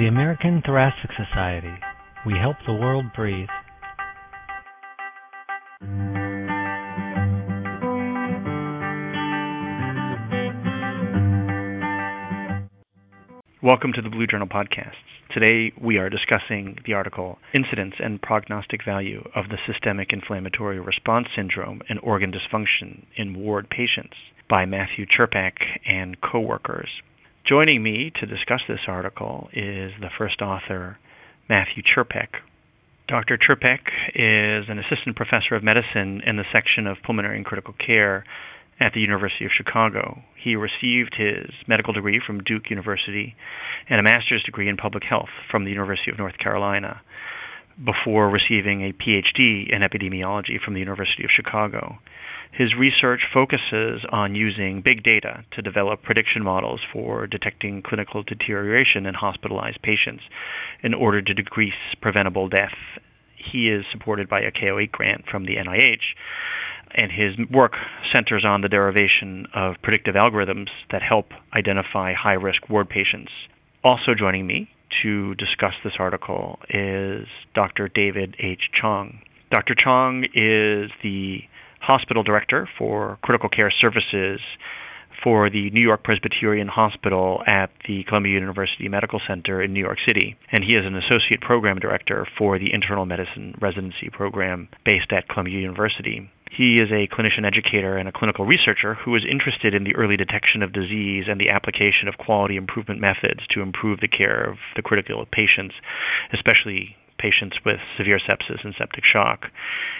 The American Thoracic Society. We help the world breathe. Welcome to the Blue Journal podcast. Today we are discussing the article Incidence and Prognostic Value of the Systemic Inflammatory Response Syndrome and Organ Dysfunction in Ward Patients by Matthew Churpek and co-workers. Joining me to discuss this article is the first author, Matthew Churpek. Dr. Churpek is an assistant professor of medicine in the section of pulmonary and critical care at the University of Chicago. He received his medical degree from Duke University and a master's degree in public health from the University of North Carolina before receiving a PhD in epidemiology from the University of Chicago. His research focuses on using big data to develop prediction models for detecting clinical deterioration in hospitalized patients in order to decrease preventable death. He is supported by a K08 grant from the NIH and his work centers on the derivation of predictive algorithms that help identify high risk ward patients. Also joining me to discuss this article is Dr. David H. Chong. Dr. Chong is the hospital director for critical care services for the New York Presbyterian Hospital at the Columbia University Medical Center in New York City, and he is an associate program director for the internal medicine residency program based at Columbia University. He is a clinician educator and a clinical researcher who is interested in the early detection of disease and the application of quality improvement methods to improve the care of the critical patients, especially patients with severe sepsis and septic shock.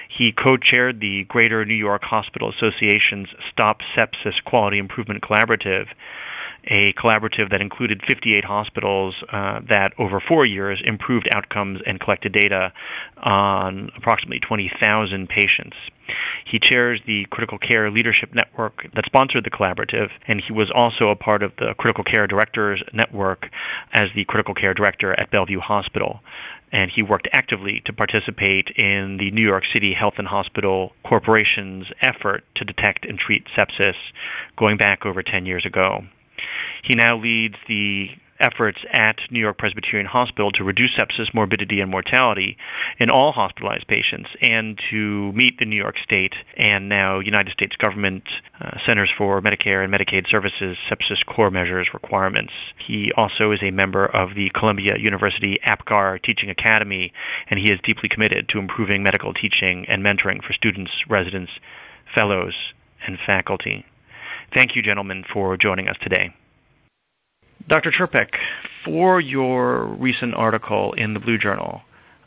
He co chaired the Greater New York Hospital Association's Stop Sepsis Quality Improvement Collaborative a collaborative that included 58 hospitals uh, that over four years improved outcomes and collected data on approximately 20,000 patients. He chairs the Critical Care Leadership Network that sponsored the collaborative, and he was also a part of the Critical Care Directors Network as the Critical Care Director at Bellevue Hospital. And he worked actively to participate in the New York City Health and Hospital Corporation's effort to detect and treat sepsis going back over 10 years ago. He now leads the efforts at New York Presbyterian Hospital to reduce sepsis morbidity and mortality in all hospitalized patients and to meet the New York State and now United States government uh, Centers for Medicare and Medicaid Services sepsis core measures requirements. He also is a member of the Columbia University APGAR Teaching Academy and he is deeply committed to improving medical teaching and mentoring for students, residents, fellows, and faculty. Thank you, gentlemen, for joining us today. Dr. Churpek, for your recent article in the Blue Journal,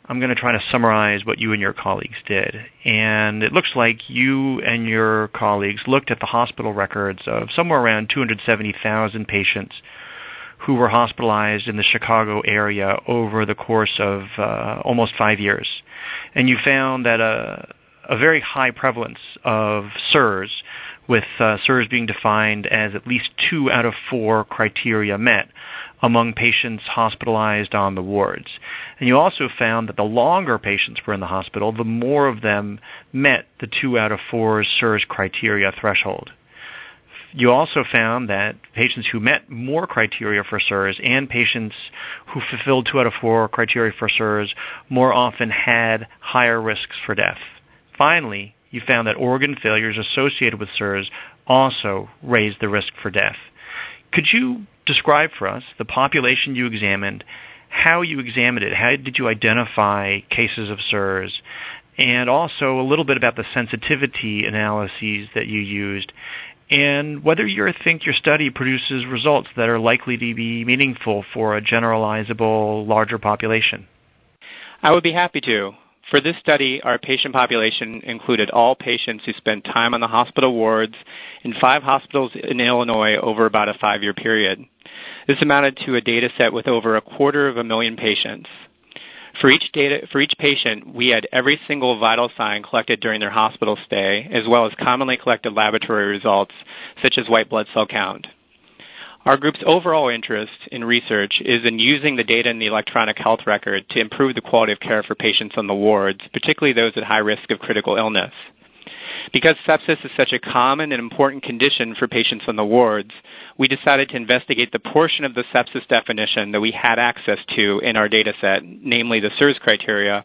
I'm going to try to summarize what you and your colleagues did. And it looks like you and your colleagues looked at the hospital records of somewhere around 270,000 patients who were hospitalized in the Chicago area over the course of uh, almost five years. And you found that a, a very high prevalence of SIRS with uh, SIRS being defined as at least two out of four criteria met among patients hospitalized on the wards. And you also found that the longer patients were in the hospital, the more of them met the two out of four SIRS criteria threshold. You also found that patients who met more criteria for SIRS and patients who fulfilled two out of four criteria for SIRS more often had higher risks for death. Finally, you found that organ failures associated with SIRS also raised the risk for death. Could you describe for us the population you examined, how you examined it, how did you identify cases of SIRS, and also a little bit about the sensitivity analyses that you used, and whether you think your study produces results that are likely to be meaningful for a generalizable larger population? I would be happy to. For this study, our patient population included all patients who spent time on the hospital wards in five hospitals in Illinois over about a five year period. This amounted to a data set with over a quarter of a million patients. For each data for each patient, we had every single vital sign collected during their hospital stay, as well as commonly collected laboratory results such as white blood cell count. Our group's overall interest in research is in using the data in the electronic health record to improve the quality of care for patients on the wards, particularly those at high risk of critical illness. Because sepsis is such a common and important condition for patients on the wards, we decided to investigate the portion of the sepsis definition that we had access to in our data set, namely the SIRS criteria,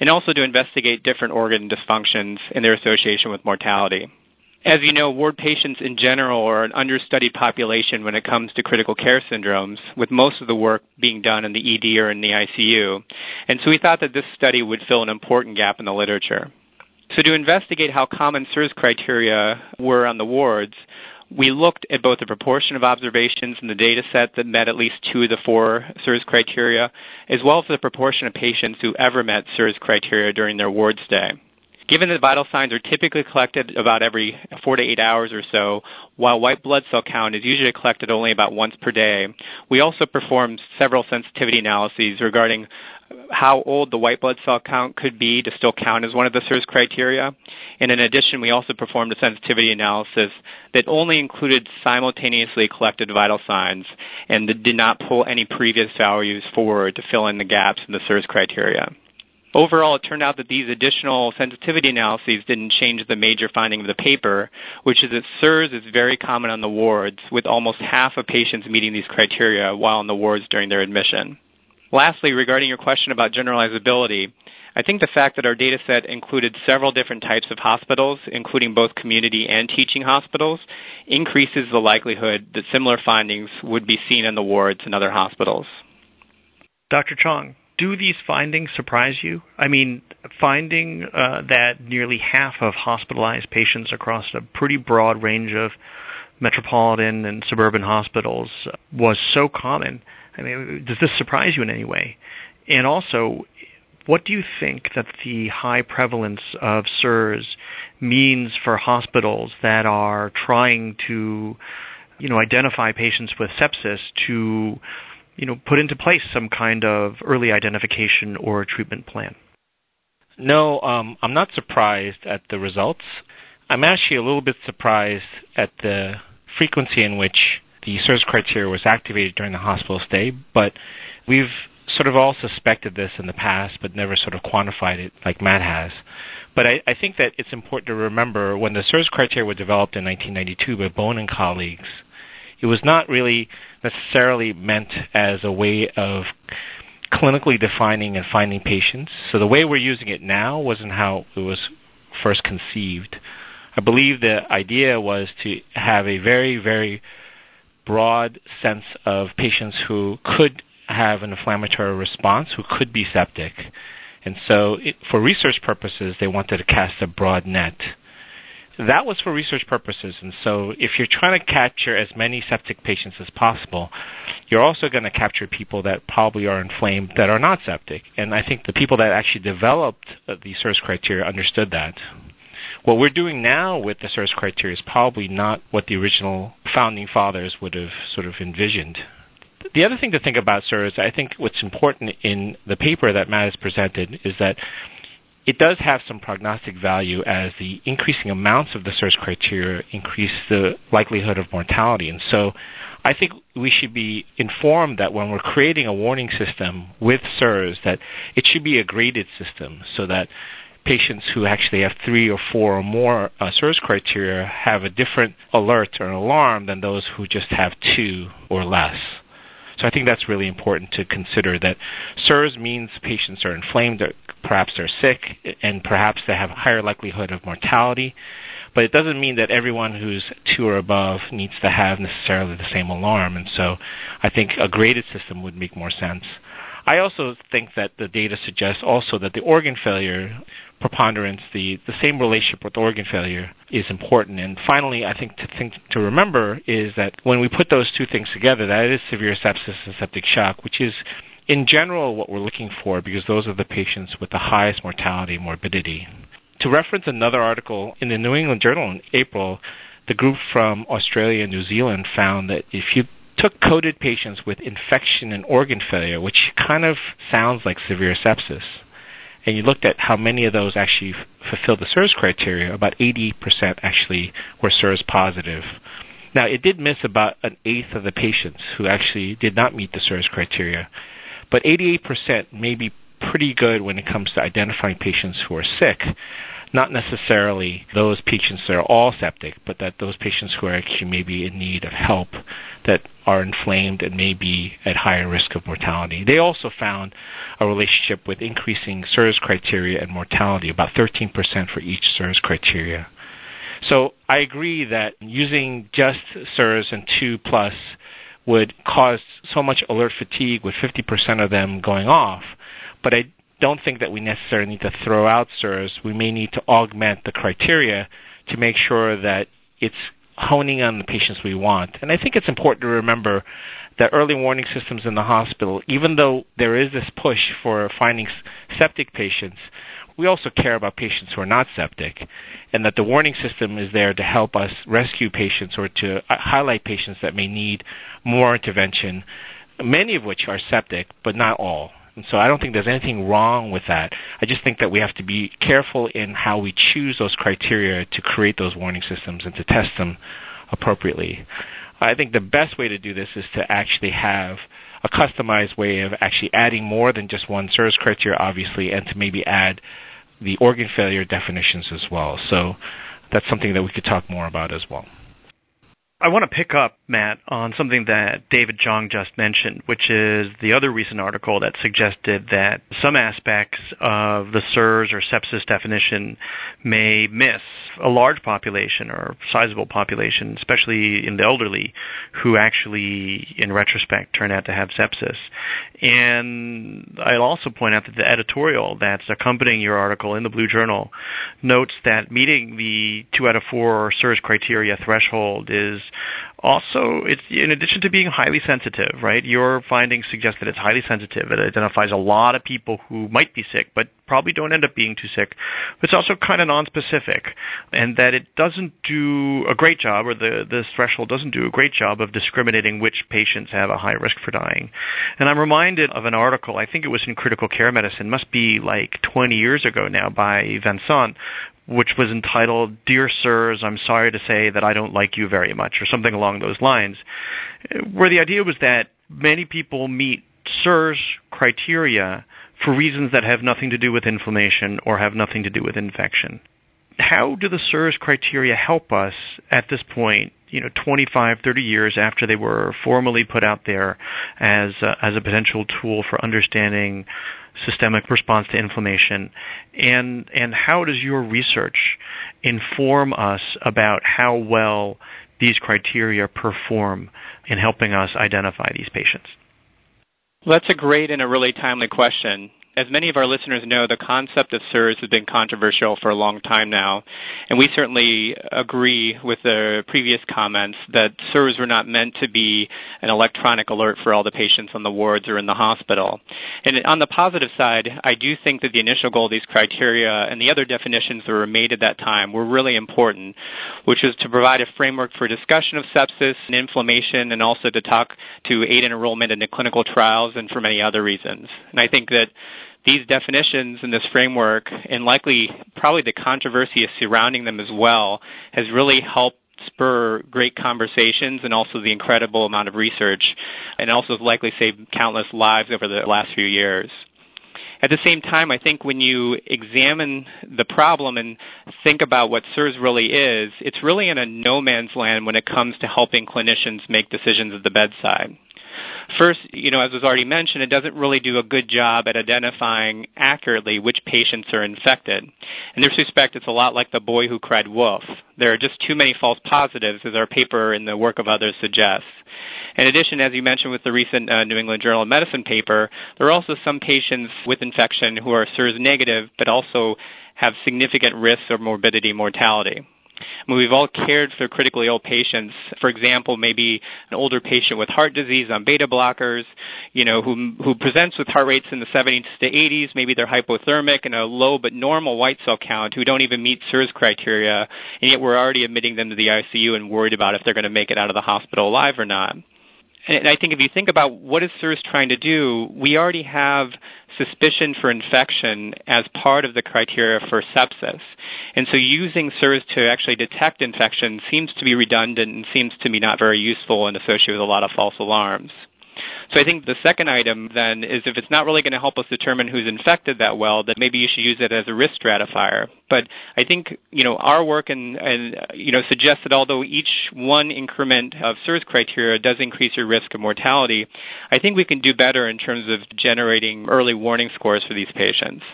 and also to investigate different organ dysfunctions and their association with mortality. As you know, ward patients in general are an understudied population when it comes to critical care syndromes, with most of the work being done in the ED or in the ICU. And so we thought that this study would fill an important gap in the literature. So to investigate how common SIRS criteria were on the wards, we looked at both the proportion of observations in the data set that met at least two of the four SIRS criteria, as well as the proportion of patients who ever met SIRS criteria during their ward stay. Given that vital signs are typically collected about every four to eight hours or so, while white blood cell count is usually collected only about once per day, we also performed several sensitivity analyses regarding how old the white blood cell count could be to still count as one of the SIRS criteria. And in addition, we also performed a sensitivity analysis that only included simultaneously collected vital signs and did not pull any previous values forward to fill in the gaps in the SIRS criteria. Overall, it turned out that these additional sensitivity analyses didn't change the major finding of the paper, which is that SIRS is very common on the wards, with almost half of patients meeting these criteria while on the wards during their admission. Lastly, regarding your question about generalizability, I think the fact that our data set included several different types of hospitals, including both community and teaching hospitals, increases the likelihood that similar findings would be seen in the wards in other hospitals. Dr. Chong, do these findings surprise you? I mean, finding uh, that nearly half of hospitalized patients across a pretty broad range of metropolitan and suburban hospitals was so common. I mean, does this surprise you in any way? And also, what do you think that the high prevalence of SIRS means for hospitals that are trying to, you know, identify patients with sepsis to you know, put into place some kind of early identification or treatment plan? No, um, I'm not surprised at the results. I'm actually a little bit surprised at the frequency in which the SIRS criteria was activated during the hospital stay, but we've sort of all suspected this in the past, but never sort of quantified it like Matt has. But I, I think that it's important to remember when the SIRS criteria were developed in 1992 by Bone and colleagues, it was not really necessarily meant as a way of clinically defining and finding patients. So the way we're using it now wasn't how it was first conceived. I believe the idea was to have a very, very broad sense of patients who could have an inflammatory response, who could be septic. And so, it, for research purposes, they wanted to cast a broad net that was for research purposes. And so, if you're trying to capture as many septic patients as possible, you're also going to capture people that probably are inflamed that are not septic. And I think the people that actually developed uh, the SIRS criteria understood that. What we're doing now with the SIRS criteria is probably not what the original founding fathers would have sort of envisioned. The other thing to think about, SIRS, I think what's important in the paper that Matt has presented is that it does have some prognostic value as the increasing amounts of the SIRS criteria increase the likelihood of mortality. And so I think we should be informed that when we're creating a warning system with SIRS, that it should be a graded system so that patients who actually have three or four or more uh, SIRS criteria have a different alert or alarm than those who just have two or less. So I think that's really important to consider that SIRS means patients are inflamed, perhaps they're sick, and perhaps they have a higher likelihood of mortality. But it doesn't mean that everyone who's two or above needs to have necessarily the same alarm. And so I think a graded system would make more sense. I also think that the data suggests also that the organ failure preponderance, the, the same relationship with organ failure is important. And finally, I think to think to remember is that when we put those two things together, that is severe sepsis and septic shock, which is in general what we're looking for because those are the patients with the highest mortality morbidity. To reference another article in the New England Journal in April, the group from Australia and New Zealand found that if you took coded patients with infection and organ failure, which kind of sounds like severe sepsis, and you looked at how many of those actually f- fulfilled the SIRS criteria, about 80% actually were SIRS positive. Now, it did miss about an eighth of the patients who actually did not meet the SIRS criteria, but 88% may be pretty good when it comes to identifying patients who are sick. not necessarily those patients that are all septic, but that those patients who are actually maybe in need of help that are inflamed and may be at higher risk of mortality. They also found a relationship with increasing SIRS criteria and mortality, about 13% for each SIRS criteria. So I agree that using just SIRS and 2 plus would cause so much alert fatigue with 50% of them going off, but I don't think that we necessarily need to throw out SIRS. We may need to augment the criteria to make sure that it's honing on the patients we want. And I think it's important to remember that early warning systems in the hospital, even though there is this push for finding septic patients, we also care about patients who are not septic, and that the warning system is there to help us rescue patients or to uh, highlight patients that may need more intervention, many of which are septic, but not all. And so I don't think there's anything wrong with that. I just think that we have to be careful in how we choose those criteria to create those warning systems and to test them appropriately. I think the best way to do this is to actually have a customized way of actually adding more than just one SIRS criteria, obviously, and to maybe add the organ failure definitions as well. So that's something that we could talk more about as well. I want to pick up, Matt, on something that David Chong just mentioned, which is the other recent article that suggested that some aspects of the SIRS or sepsis definition may miss a large population or sizable population, especially in the elderly, who actually, in retrospect, turn out to have sepsis. And I'll also point out that the editorial that's accompanying your article in the Blue Journal notes that meeting the two out of four SIRS criteria threshold is also it's in addition to being highly sensitive, right? Your findings suggest that it's highly sensitive. It identifies a lot of people who might be sick, but probably don't end up being too sick. It's also kind of non-specific, and that it doesn't do a great job, or the this threshold doesn't do a great job of discriminating which patients have a high risk for dying. And I'm reminded of an article. I think it was in Critical Care Medicine, must be like 20 years ago now, by Vincent, which was entitled Dear Sirs, I'm sorry to say that I don't like you very much, or something along those lines, where the idea was that many people meet SIRS criteria for reasons that have nothing to do with inflammation or have nothing to do with infection. How do the SIRS criteria help us at this point, you know, 25, 30 years after they were formally put out there as a, as a potential tool for understanding systemic response to inflammation, and and how does your research inform us about how well these criteria perform in helping us identify these patients? Well, that's a great and a really timely question. As many of our listeners know, the concept of SIRS has been controversial for a long time now, and we certainly agree with the previous comments that SIRS were not meant to be an electronic alert for all the patients on the wards or in the hospital. And on the positive side, I do think that the initial goal of these criteria and the other definitions that were made at that time were really important, which was to provide a framework for discussion of sepsis and inflammation and also to talk to aid in enrollment into clinical trials and for many other reasons. And I think that these definitions and this framework, and likely probably the controversy surrounding them as well, has really helped spur great conversations and also the incredible amount of research, and also has likely saved countless lives over the last few years. At the same time, I think when you examine the problem and think about what SIRS really is, it's really in a no man's land when it comes to helping clinicians make decisions at the bedside. First, you know, as was already mentioned, it doesn't really do a good job at identifying accurately which patients are infected. In this respect, it's a lot like the boy who cried wolf. There are just too many false positives, as our paper and the work of others suggests. In addition, as you mentioned with the recent uh, New England Journal of Medicine paper, there are also some patients with infection who are SIRS negative, but also have significant risks of morbidity mortality. I mean, we've all cared for critically ill patients. For example, maybe an older patient with heart disease on beta blockers, you know, who who presents with heart rates in the 70s to 80s. Maybe they're hypothermic and a low but normal white cell count who don't even meet SIRS criteria, and yet we're already admitting them to the ICU and worried about if they're going to make it out of the hospital alive or not. And I think if you think about what is SIRS trying to do, we already have suspicion for infection as part of the criteria for sepsis. And so using SIRS to actually detect infection seems to be redundant and seems to be not very useful and associated with a lot of false alarms. So I think the second item then is if it's not really going to help us determine who's infected that well, then maybe you should use it as a risk stratifier. But I think you know our work and, and you know suggests that although each one increment of SIRS criteria does increase your risk of mortality, I think we can do better in terms of generating early warning scores for these patients.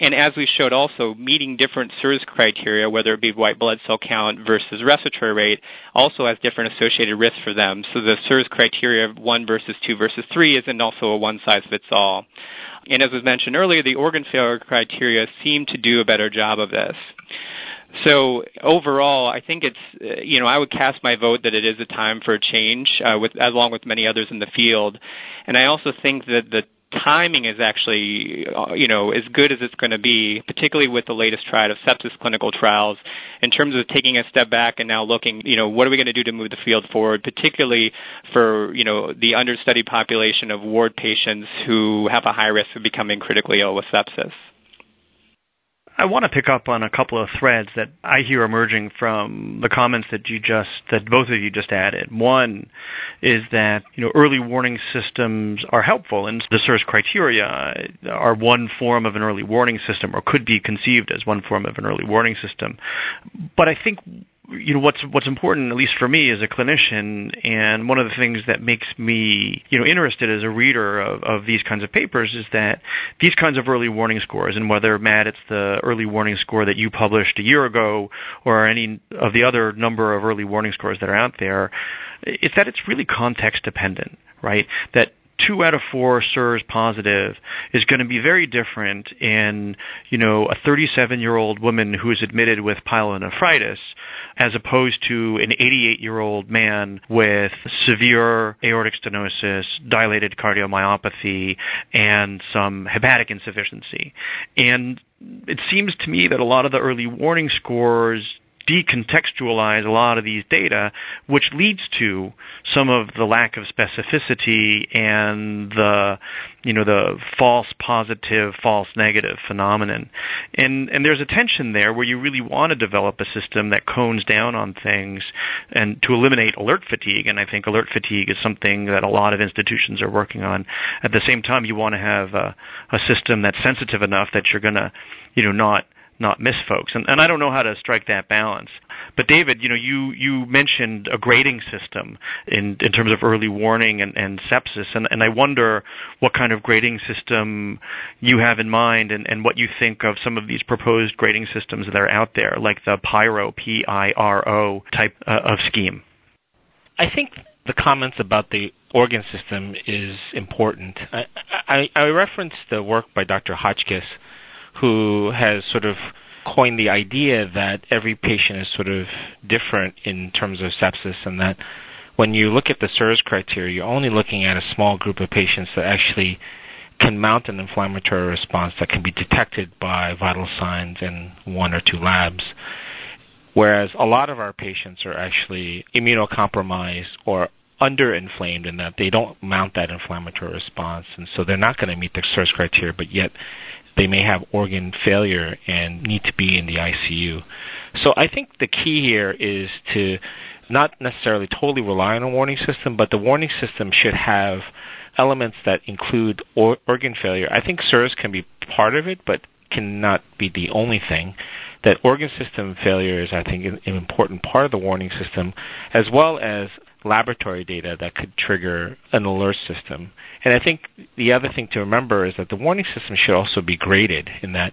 And as we showed also, meeting different SIRS criteria, whether it be white blood cell count versus respiratory rate, also has different associated risks for them. So the SIRS criteria of 1 versus 2 versus 3 isn't also a one size fits all. And as was mentioned earlier, the organ failure criteria seem to do a better job of this. So overall, I think it's uh, you know I would cast my vote that it is a time for a change, uh, with along with many others in the field, and I also think that the timing is actually, uh, you know, as good as it's going to be, particularly with the latest triad of sepsis clinical trials, in terms of taking a step back and now looking, you know, what are we going to do to move the field forward, particularly for, you know, the understudied population of ward patients who have a high risk of becoming critically ill with sepsis. I want to pick up on a couple of threads that I hear emerging from the comments that you just that both of you just added. One is that you know early warning systems are helpful, and the SIRS criteria are one form of an early warning system, or could be conceived as one form of an early warning system. But I think you know what's what's important at least for me as a clinician and one of the things that makes me you know interested as a reader of, of these kinds of papers is that these kinds of early warning scores and whether Matt it's the early warning score that you published a year ago or any of the other number of early warning scores that are out there it's that it's really context dependent right? That two out of four SIRS positive is going to be very different in, you know, a 37 year old woman who is admitted with pyelonephritis as opposed to an 88 year old man with severe aortic stenosis, dilated cardiomyopathy, and some hepatic insufficiency. And it seems to me that a lot of the early warning scores decontextualize a lot of these data, which leads to some of the lack of specificity and the you know the false positive, false negative phenomenon. And and there's a tension there where you really want to develop a system that cones down on things and to eliminate alert fatigue. And I think alert fatigue is something that a lot of institutions are working on. At the same time, you want to have a, a system that's sensitive enough that you're going to you know not not miss folks. And, and I don't know how to strike that balance. But David, you know, you, you mentioned a grading system in, in terms of early warning and, and sepsis, and, and I wonder what kind of grading system you have in mind and, and what you think of some of these proposed grading systems that are out there, like the PIRO, P-I-R-O type uh, of scheme. I think the comments about the organ system is important. I, I, I referenced the work by Dr. Hotchkiss who has sort of coined the idea that every patient is sort of different in terms of sepsis and that when you look at the SIRS criteria, you're only looking at a small group of patients that actually can mount an inflammatory response that can be detected by vital signs in one or two labs. Whereas a lot of our patients are actually immunocompromised or underinflamed in that they don't mount that inflammatory response, and so they're not going to meet the SIRS criteria, but yet they may have organ failure and need to be in the ICU. So I think the key here is to not necessarily totally rely on a warning system, but the warning system should have elements that include or- organ failure. I think SIRS can be part of it, but cannot be the only thing. That organ system failure is, I think, an, an important part of the warning system, as well as laboratory data that could trigger an alert system. And I think the other thing to remember is that the warning system should also be graded in that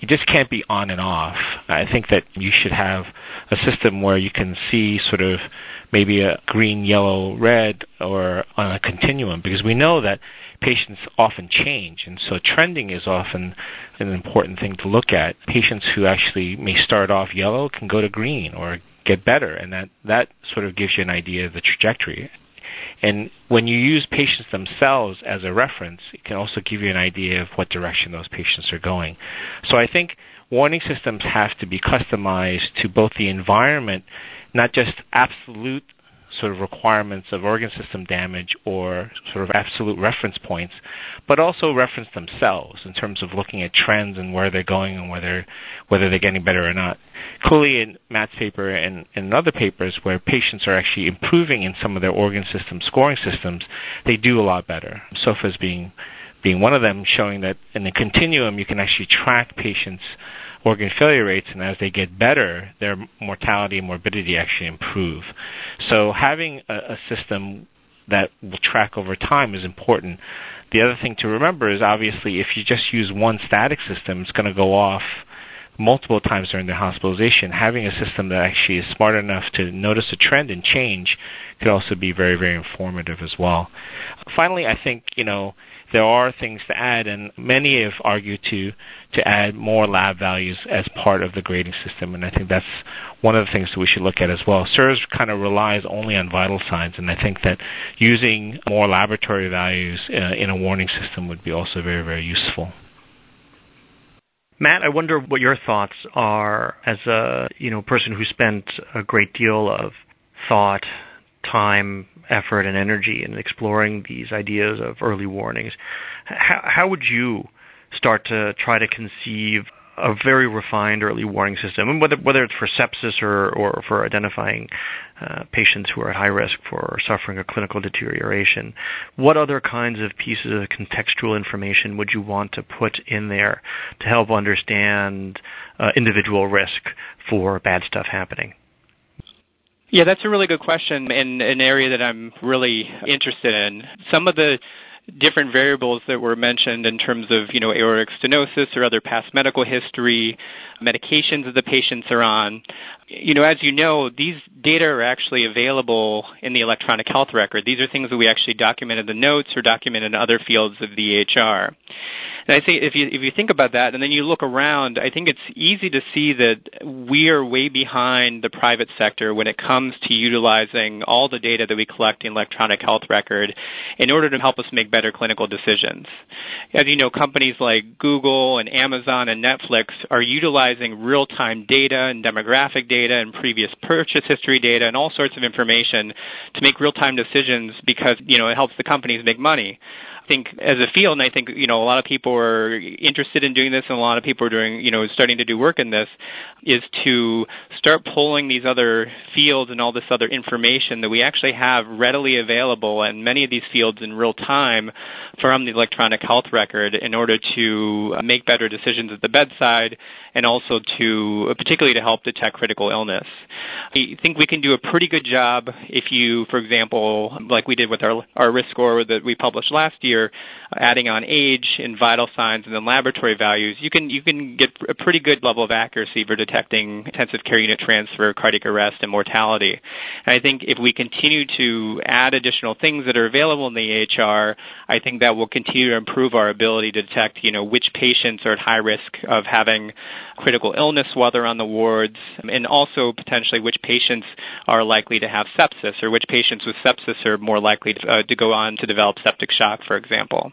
it just can't be on and off. I think that you should have a system where you can see sort of maybe a green, yellow, red, or on a continuum because we know that patients often change, and so trending is often an important thing to look at. Patients who actually may start off yellow can go to green or get better, and that that sort of gives you an idea of the trajectory. And when you use patients themselves as a reference, it can also give you an idea of what direction those patients are going. So I think warning systems have to be customized to both the environment, not just absolute sort of requirements of organ system damage or sort of absolute reference points, but also reference themselves in terms of looking at trends and where they're going and whether whether they're getting better or not. Clearly in Matt's paper and in other papers where patients are actually improving in some of their organ system scoring systems, they do a lot better. SOFA's being being one of them, showing that in the continuum you can actually track patients' organ failure rates, and as they get better, their mortality and morbidity actually improve. So having a, a system that will track over time is important. The other thing to remember is obviously if you just use one static system, it's going to go off multiple times during the hospitalization, having a system that actually is smart enough to notice a trend and change could also be very, very informative as well. Finally, I think, you know, there are things to add, and many have argued to to add more lab values as part of the grading system, and I think that's one of the things that we should look at as well. SIRS kind of relies only on vital signs, and I think that using more laboratory values uh, in a warning system would be also very, very useful. Matt, I wonder what your thoughts are as a you know person who spent a great deal of thought, time, effort, and energy in exploring these ideas of early warnings. How, how would you start to try to conceive a very refined early warning system, and whether whether it's for sepsis or or for identifying uh, patients who are at high risk for suffering a clinical deterioration, what other kinds of pieces of contextual information would you want to put in there to help understand uh, individual risk for bad stuff happening? Yeah, that's a really good question and an area that I'm really interested in. Some of the different variables that were mentioned in terms of, you know, aortic stenosis or other past medical history, medications that the patients are on. You know, as you know, these data are actually available in the electronic health record. These are things that we actually document in the notes or document in other fields of the EHR. And I think if you if you think about that, and then you look around, I think it's easy to see that we are way behind the private sector when it comes to utilizing all the data that we collect in electronic health record in order to help us make better clinical decisions. As you know, companies like Google and Amazon and Netflix are utilizing real-time data and demographic data and previous purchase history data and all sorts of information to make real-time decisions because you know it helps the companies make money think as a field, and I think you know a lot of people are interested in doing this, and a lot of people are doing you know starting to do work in this, is to start pulling these other fields and all this other information that we actually have readily available, and many of these fields in real time from the electronic health record in order to make better decisions at the bedside, and also to particularly to help detect critical illness. I think we can do a pretty good job if you, for example, like we did with our our risk score that we published last year, adding on age and vital signs and then laboratory values, you can you can get a pretty good level of accuracy for detecting intensive care unit transfer, cardiac arrest, and mortality. And I think if we continue to add additional things that are available in the EHR, I think that will continue to improve our ability to detect, you know, which patients are at high risk of having critical illness while they're on the wards, and also potentially which patients are likely to have sepsis or which patients with sepsis are more likely to, uh, to go on to develop septic shock, for example.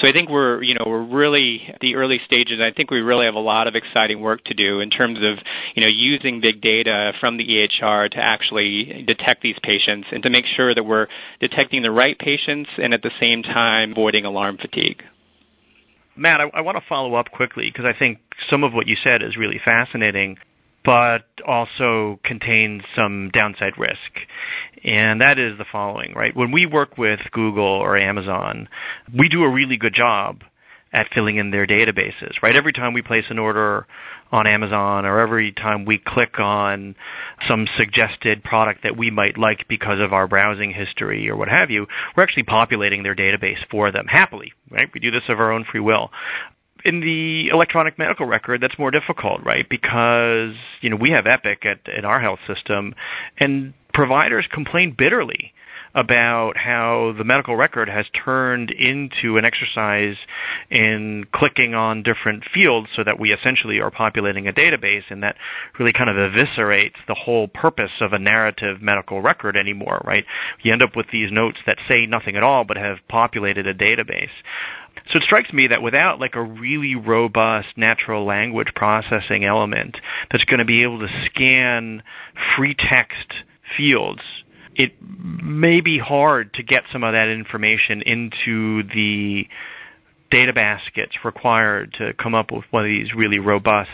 So I think we're, you know, we're really the early stages. I think we really have a lot of exciting work to do in terms of, you know, using big data from the EHR to actually detect these patients and to make sure that we're detecting the right patients and at the same time avoiding alarm fatigue. Matt, I, I want to follow up quickly because I think some of what you said is really fascinating, but also contains some downside risk. And that is the following, right? When we work with Google or Amazon, we do a really good job at filling in their databases, right? Every time we place an order on Amazon or every time we click on some suggested product that we might like because of our browsing history or what have you, we're actually populating their database for them happily, right? We do this of our own free will. In the electronic medical record, that's more difficult, right? Because, you know, we have Epic at, in our health system and providers complain bitterly about how the medical record has turned into an exercise in clicking on different fields so that we essentially are populating a database and that really kind of eviscerates the whole purpose of a narrative medical record anymore, right? You end up with these notes that say nothing at all but have populated a database. So it strikes me that without like a really robust natural language processing element that's going to be able to scan free text fields it may be hard to get some of that information into the data baskets required to come up with one of these really robust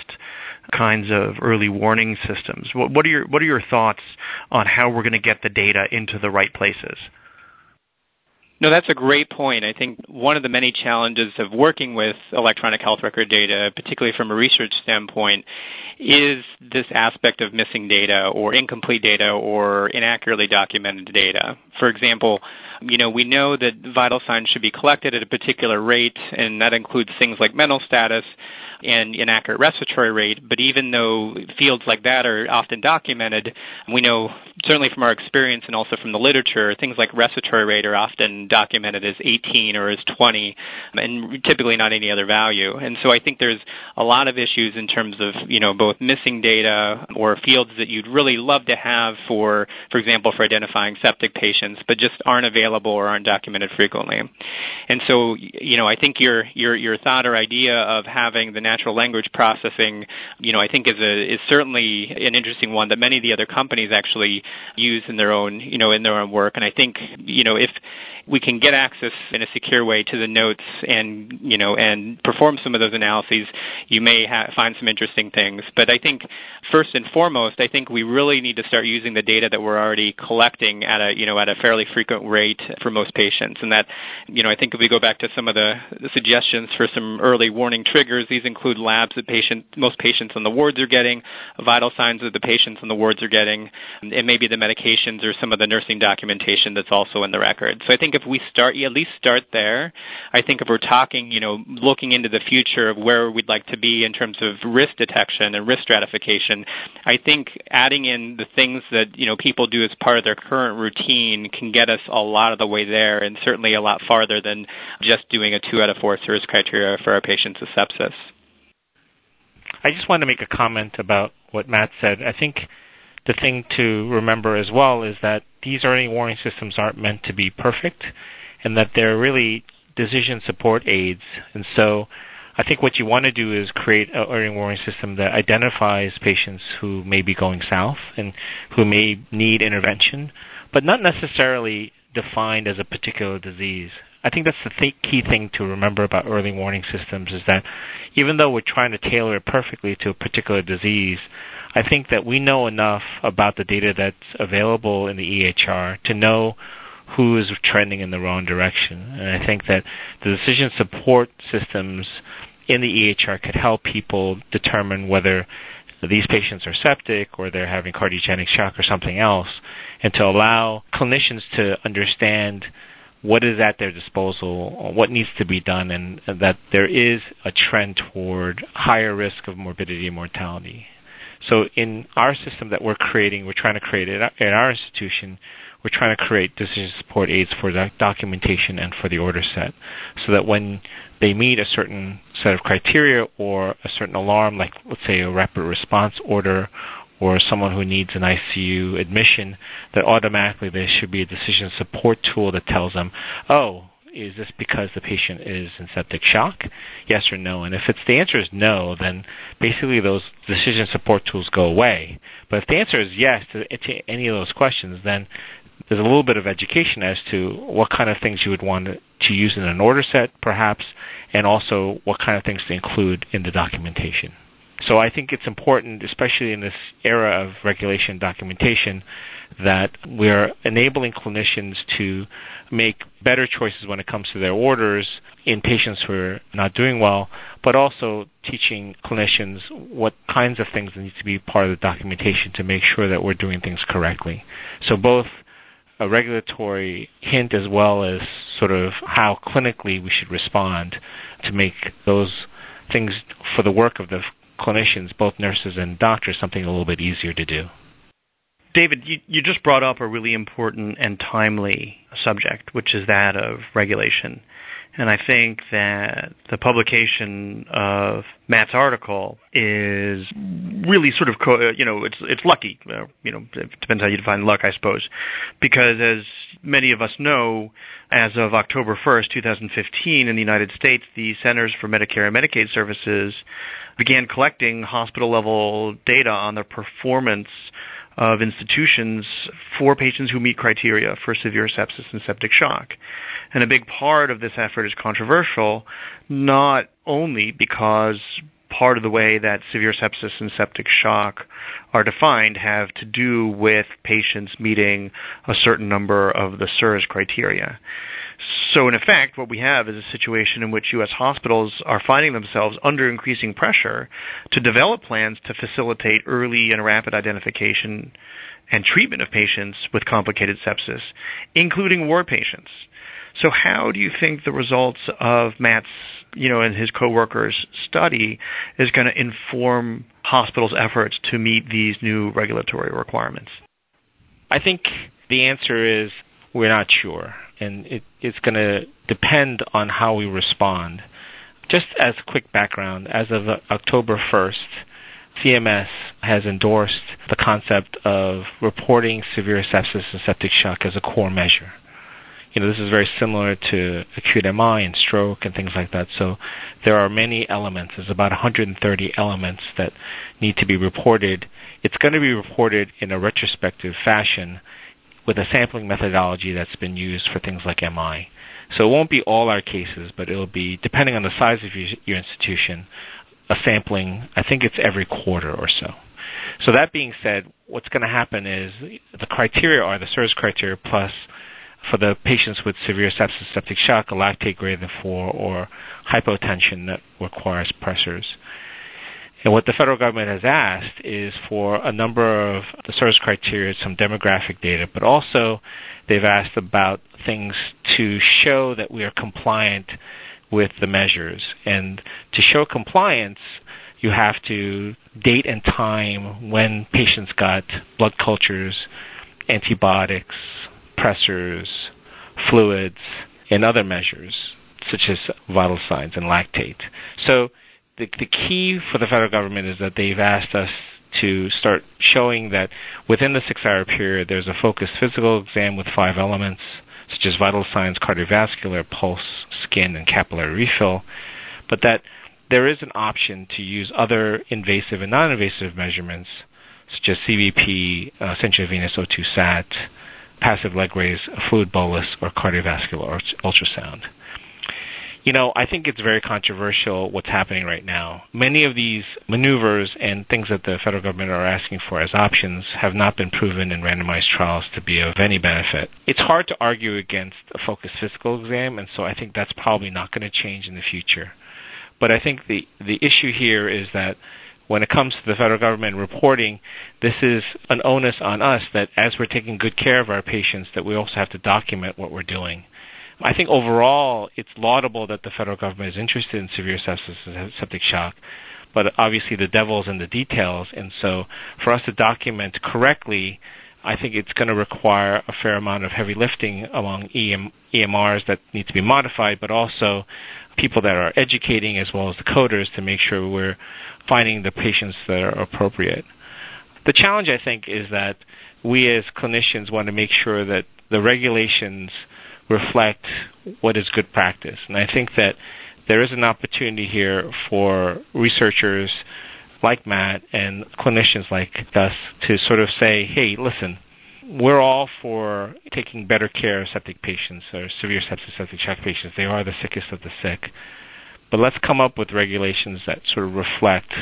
kinds of early warning systems. What, are your what are your thoughts on how we're going to get the data into the right places? No, that's a great point. I think one of the many challenges of working with electronic health record data, particularly from a research standpoint, is this aspect of missing data or incomplete data or inaccurately documented data. For example, you know, we know that vital signs should be collected at a particular rate, and that includes things like mental status and inaccurate respiratory rate. But even though fields like that are often documented, we know certainly from our experience and also from the literature, things like respiratory rate are often documented as 18 or as 20, and typically not any other value. And so I think there's a lot of issues in terms of you know both missing data or fields that you'd really love to have for, for example, for identifying septic patients, but just aren't available or aren't documented frequently. And so you know I think your your your thought or idea of having the natural language processing, you know, I think is a is certainly an interesting one that many of the other companies actually use in their own, you know, in their own work. And I think, you know, if we can get access in a secure way to the notes and you know and perform some of those analyses, you may ha- find some interesting things. But I think first and foremost, I think we really need to start using the data that we're already collecting at a you know at a fairly frequent rate for most patients, and that you know I think if we go back to some of the, suggestions for some early warning triggers, these include labs that patient most patients on the wards are getting, vital signs that the patients on the wards are getting, and maybe the medications or some of the nursing documentation that's also in the record. So I think if we start, at least start there. I think if we're talking, you know, looking into the future of where we'd like to be in terms of risk detection and risk stratification, I think adding in the things that you know people do as part of their current routine can get us a lot of the way there, and certainly a lot farther than just doing a two out of four SIRS criteria for our patients with sepsis. I just want to make a comment about what Matt said. I think the thing to remember as well is that these early warning systems aren't meant to be perfect and that they're really decision support aids. And so I think what you want to do is create an early warning system that identifies patients who may be going south and who may need intervention, but not necessarily defined as a particular disease. I think that's the th- key thing to remember about early warning systems is that even though we're trying to tailor it perfectly to a particular disease, I think that we know enough about the data that's available in the EHR to know who is trending in the wrong direction. And I think that the decision support systems in the EHR could help people determine whether these patients are septic or they're having cardiogenic shock or something else, and to allow clinicians to understand what is at their disposal, what needs to be done, and that there is a trend toward higher risk of morbidity and mortality. So in our system that we're creating, we're trying to create it at our institution. We're trying to create decision support aids for the documentation and for the order set, so that when they meet a certain set of criteria or a certain alarm, like let's say a rapid response order or someone who needs an ICU admission, that automatically there should be a decision support tool that tells them, oh, is this because the patient is in septic shock? Yes or no? And if it's the answer is no, then basically those decision support tools go away. But if the answer is yes to, to any of those questions, then there's a little bit of education as to what kind of things you would want to, to use in an order set, perhaps, and also what kind of things to include in the documentation. So I think it's important, especially in this era of regulation and documentation, that we're enabling clinicians to make better choices when it comes to their orders in patients who are not doing well, but also teaching clinicians what kinds of things need to be part of the documentation to make sure that we're doing things correctly. So both a regulatory hint as well as sort of how clinically we should respond to make those things for the work of the clinicians, both nurses and doctors, something a little bit easier to do. David, you, you just brought up a really important and timely subject, which is that of regulation. And I think that the publication of Matt's article is really sort of, co- you know, it's it's lucky. You know, it depends how you define luck, I suppose, because as many of us know, as of October 1st, 2015, in the United States, the Centers for Medicare and Medicaid Services began collecting hospital level data on the performance of institutions for patients who meet criteria for severe sepsis and septic shock. And a big part of this effort is controversial, not only because part of the way that severe sepsis and septic shock are defined have to do with patients meeting a certain number of the SIRS criteria. So, in effect, what we have is a situation in which U.S. hospitals are finding themselves under increasing pressure to develop plans to facilitate early and rapid identification and treatment of patients with complicated sepsis, including war patients. So, how do you think the results of Matt's, you know, and his coworkers' study is going to inform hospitals' efforts to meet these new regulatory requirements? I think the answer is we're not sure, and it, it's going to depend on how we respond. Just as a quick background, as of October 1st, CMS has endorsed the concept of reporting severe sepsis and septic shock as a core measure. You know, this is very similar to acute MI and stroke and things like that. So there are many elements. There's about 130 elements that need to be reported. It's going to be reported in a retrospective fashion with a sampling methodology that's been used for things like MI. So it won't be all our cases, but it'll be, depending on the size of your, your institution, a sampling, I think it's every quarter or so. So that being said, what's going to happen is the criteria are the SIRS criteria plus for the patients with severe sepsis, septic shock, a lactate greater than 4, or hypotension that requires pressors. And what the federal government has asked is for a number of the SIRS criteria, some demographic data, but also they've asked about things to show that we are compliant with the measures. And to show compliance, you have to date and time when patients got blood cultures, antibiotics, pressors, fluids, and other measures such as vital signs and lactate. So the, the key for the federal government is that they've asked us to start showing that within the six hour period there's a focused physical exam with five elements such as vital signs, cardiovascular, pulse, skin, and capillary refill, but that there is an option to use other invasive and non invasive measurements such as CVP, uh, central venous O2 sat, passive leg raise, fluid bolus, or cardiovascular ultrasound. You know, I think it's very controversial what's happening right now. Many of these maneuvers and things that the federal government are asking for as options have not been proven in randomized trials to be of any benefit. It's hard to argue against a focused physical exam, and so I think that's probably not going to change in the future. But I think the the issue here is that when it comes to the federal government reporting, this is an onus on us that as we're taking good care of our patients, that we also have to document what we're doing. I think overall, it's laudable that the federal government is interested in severe sepsis and septic shock, but obviously the devil's in the details, and so for us to document correctly, I think it's going to require a fair amount of heavy lifting among EM, EMRs that need to be modified, but also people that are educating as well as the coders to make sure we're finding the patients that are appropriate. The challenge, I think, is that we as clinicians want to make sure that the regulations reflect what is good practice. And I think that there is an opportunity here for researchers like Matt and clinicians like us to sort of say, hey, listen, we're all for taking better care of septic patients or severe septic septic shock patients. They are the sickest of the sick. But let's come up with regulations that sort of reflect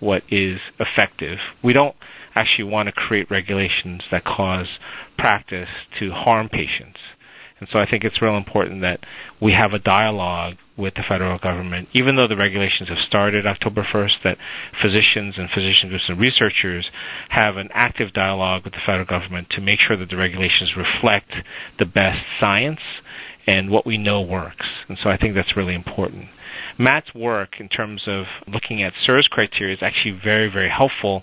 what is effective. We don't actually want to create regulations that cause practice to harm patients. And so I think it's real important that we have a dialogue with the federal government, even though the regulations have started October 1st, that physicians and physician groups and researchers have an active dialogue with the federal government to make sure that the regulations reflect the best science and what we know works. And so I think that's really important. Matt's work in terms of looking at SIRS criteria is actually very, very helpful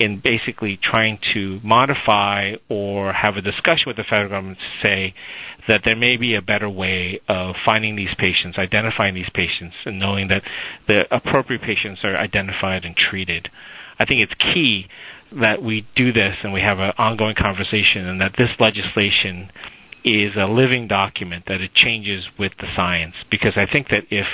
in basically trying to modify or have a discussion with the federal government to say that there may be a better way of finding these patients, identifying these patients, and knowing that the appropriate patients are identified and treated. I think it's key that we do this and we have an ongoing conversation and that this legislation is a living document that it changes with the science because I think that if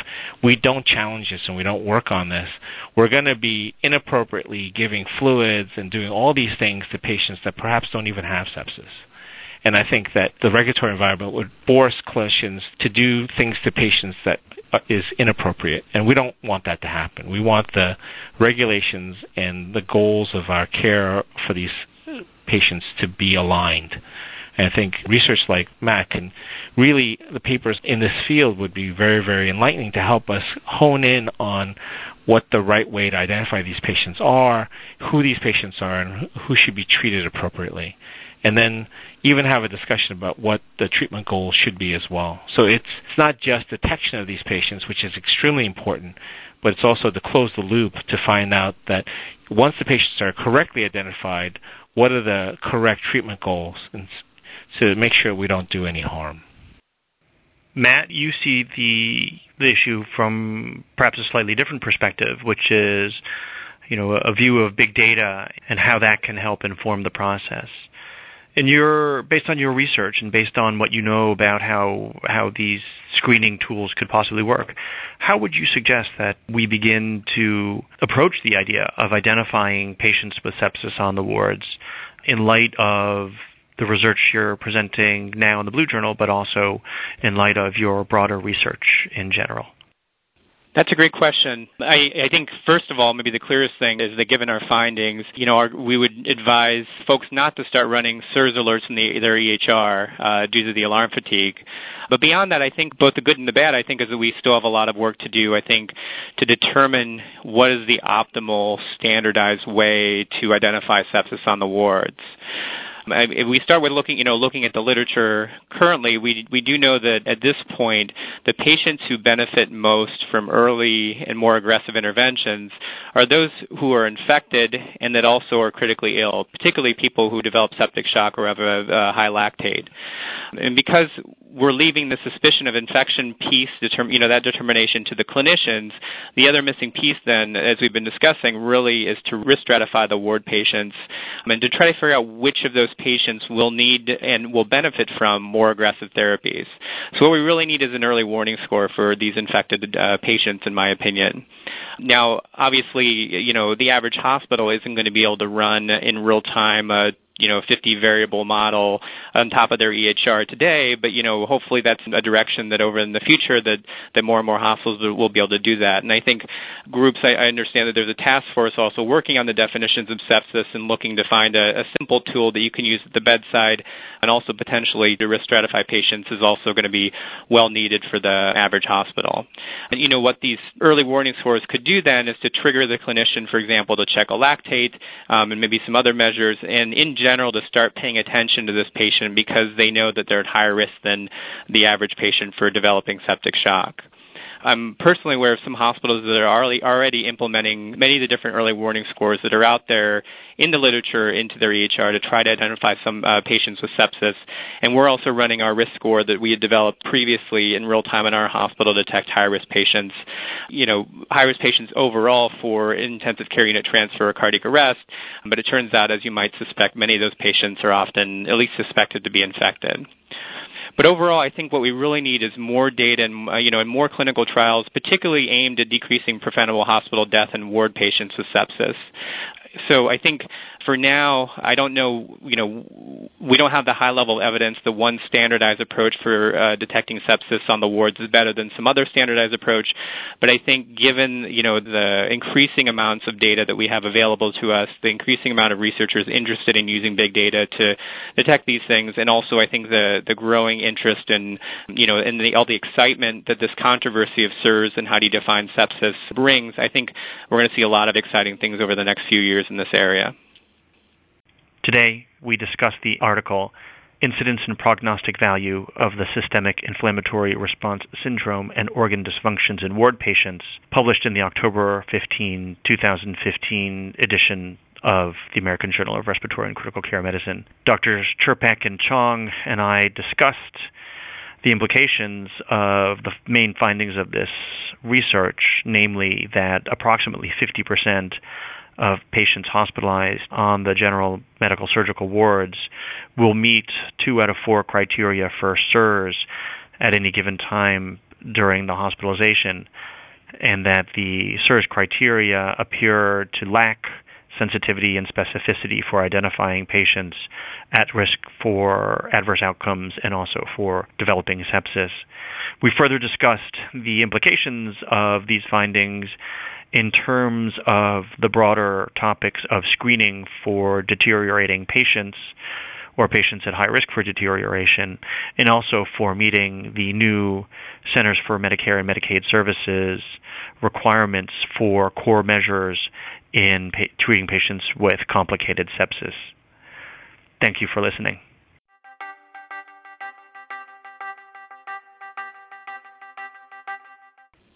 we don't challenge this and we don't work on this, we're going to be inappropriately giving fluids and doing all these things to patients that perhaps don't even have sepsis. And I think that the regulatory environment would force clinicians to do things to patients that uh, inappropriate, and we don't want that to happen. We want the regulations and the goals of our care for these patients to be aligned. And I think research like Matt can really, the papers in this field would be very, very enlightening to help us hone in on what the right way to identify these patients are, who these patients are, and who should be treated appropriately. And then even have a discussion about what the treatment goals should be as well. So it's, it's not just detection of these patients, which is extremely important, but it's also to close the loop to find out that once the patients are correctly identified, what are the correct treatment goals and to make sure we don't do any harm. Matt, you see the the issue from perhaps a slightly different perspective, which is, you know, a view of big data and how that can help inform the process. And you're based on your research and based on what you know about how how these screening tools could possibly work. How would you suggest that we begin to approach the idea of identifying patients with sepsis on the wards in light of the research you're presenting now in the Blue Journal, but also in light of your broader research in general? That's a great question. I, I, think first of all, maybe the clearest thing is that given our findings, you know, our, we would advise folks not to start running SIRS alerts in the, their EHR uh, due to the alarm fatigue. But beyond that, I think both the good and the bad, I think, is that we still have a lot of work to do. I think to determine what is the optimal standardized way to identify sepsis on the wards. If we start with looking, you know, looking at the literature currently, we we do know that at this point, the patients who benefit most from early and more aggressive interventions are those who are infected and that also are critically ill, particularly people who develop septic shock or have a, a high lactate. And because we're leaving the suspicion of infection piece, determ- you know, that determination to the clinicians. The other missing piece, then, as we've been discussing, really is to risk stratify the ward patients and to try to figure out which of those patients will need and will benefit from more aggressive therapies. So what we really need is an early warning score for these infected uh, patients, in my opinion. Now, obviously, you know, the average hospital isn't going to be able to run in real time uh, you know 50 variable model on top of their EHR today, but you know hopefully that's a direction that over in the future that that more and more hospitals will be able to do that. And I think groups I, I understand that there's a task force also working on the definitions of sepsis and looking to find a, a simple tool that you can use at the bedside and also potentially to risk stratify patients is also going to be well needed for the average hospital. And you know what these early warning scores could do then is to trigger the clinician, for example, to check a lactate um, and maybe some other measures, and in general to start paying attention to this patient because they know that they're at higher risk than the average patient for developing septic shock. I'm personally aware of some hospitals that are already, already implementing many of the different early warning scores that are out there in the literature into their EHR to try to identify some uh, patients with sepsis. And we're also running our risk score that we had developed previously in real time in our hospital to detect high risk patients. You know, high risk patients overall for intensive care unit transfer or cardiac arrest. But it turns out, as you might suspect, many of those patients are often at least suspected to be infected. But overall, I think what we really need is more data and uh, you know and more clinical trials, particularly aimed at decreasing preventable hospital death in ward patients with sepsis. So I think for now, I don't know, you know, we don't have the high level evidence that one standardized approach for uh, detecting sepsis on the wards is better than some other standardized approach. But I think given, you know, the increasing amounts of data that we have available to us, the increasing amount of researchers interested in using big data to detect these things, and also I think the, the growing interest in, you know, and the, all the excitement that this controversy of SIRS and how do you define sepsis brings, I think we're going to see a lot of exciting things over the next few years in this area. Today, we discuss the article Incidence and Prognostic Value of the Systemic Inflammatory Response Syndrome and Organ Dysfunctions in Ward Patients, published in the October 15, 2015 edition of the American Journal of Respiratory and Critical Care Medicine. Drs. Churpek and Chong and I discussed the implications of the main findings of this research, namely that approximately 50% of patients hospitalized on the general medical surgical wards will meet two out of four criteria for SIRS at any given time during the hospitalization, and that the SIRS criteria appear to lack sensitivity and specificity for identifying patients at risk for adverse outcomes and also for developing sepsis. We further discussed the implications of these findings in terms of the broader topics of screening for deteriorating patients or patients at high risk for deterioration, and also for meeting the new Centers for Medicare and Medicaid Services requirements for core measures in pa- treating patients with complicated sepsis. Thank you for listening.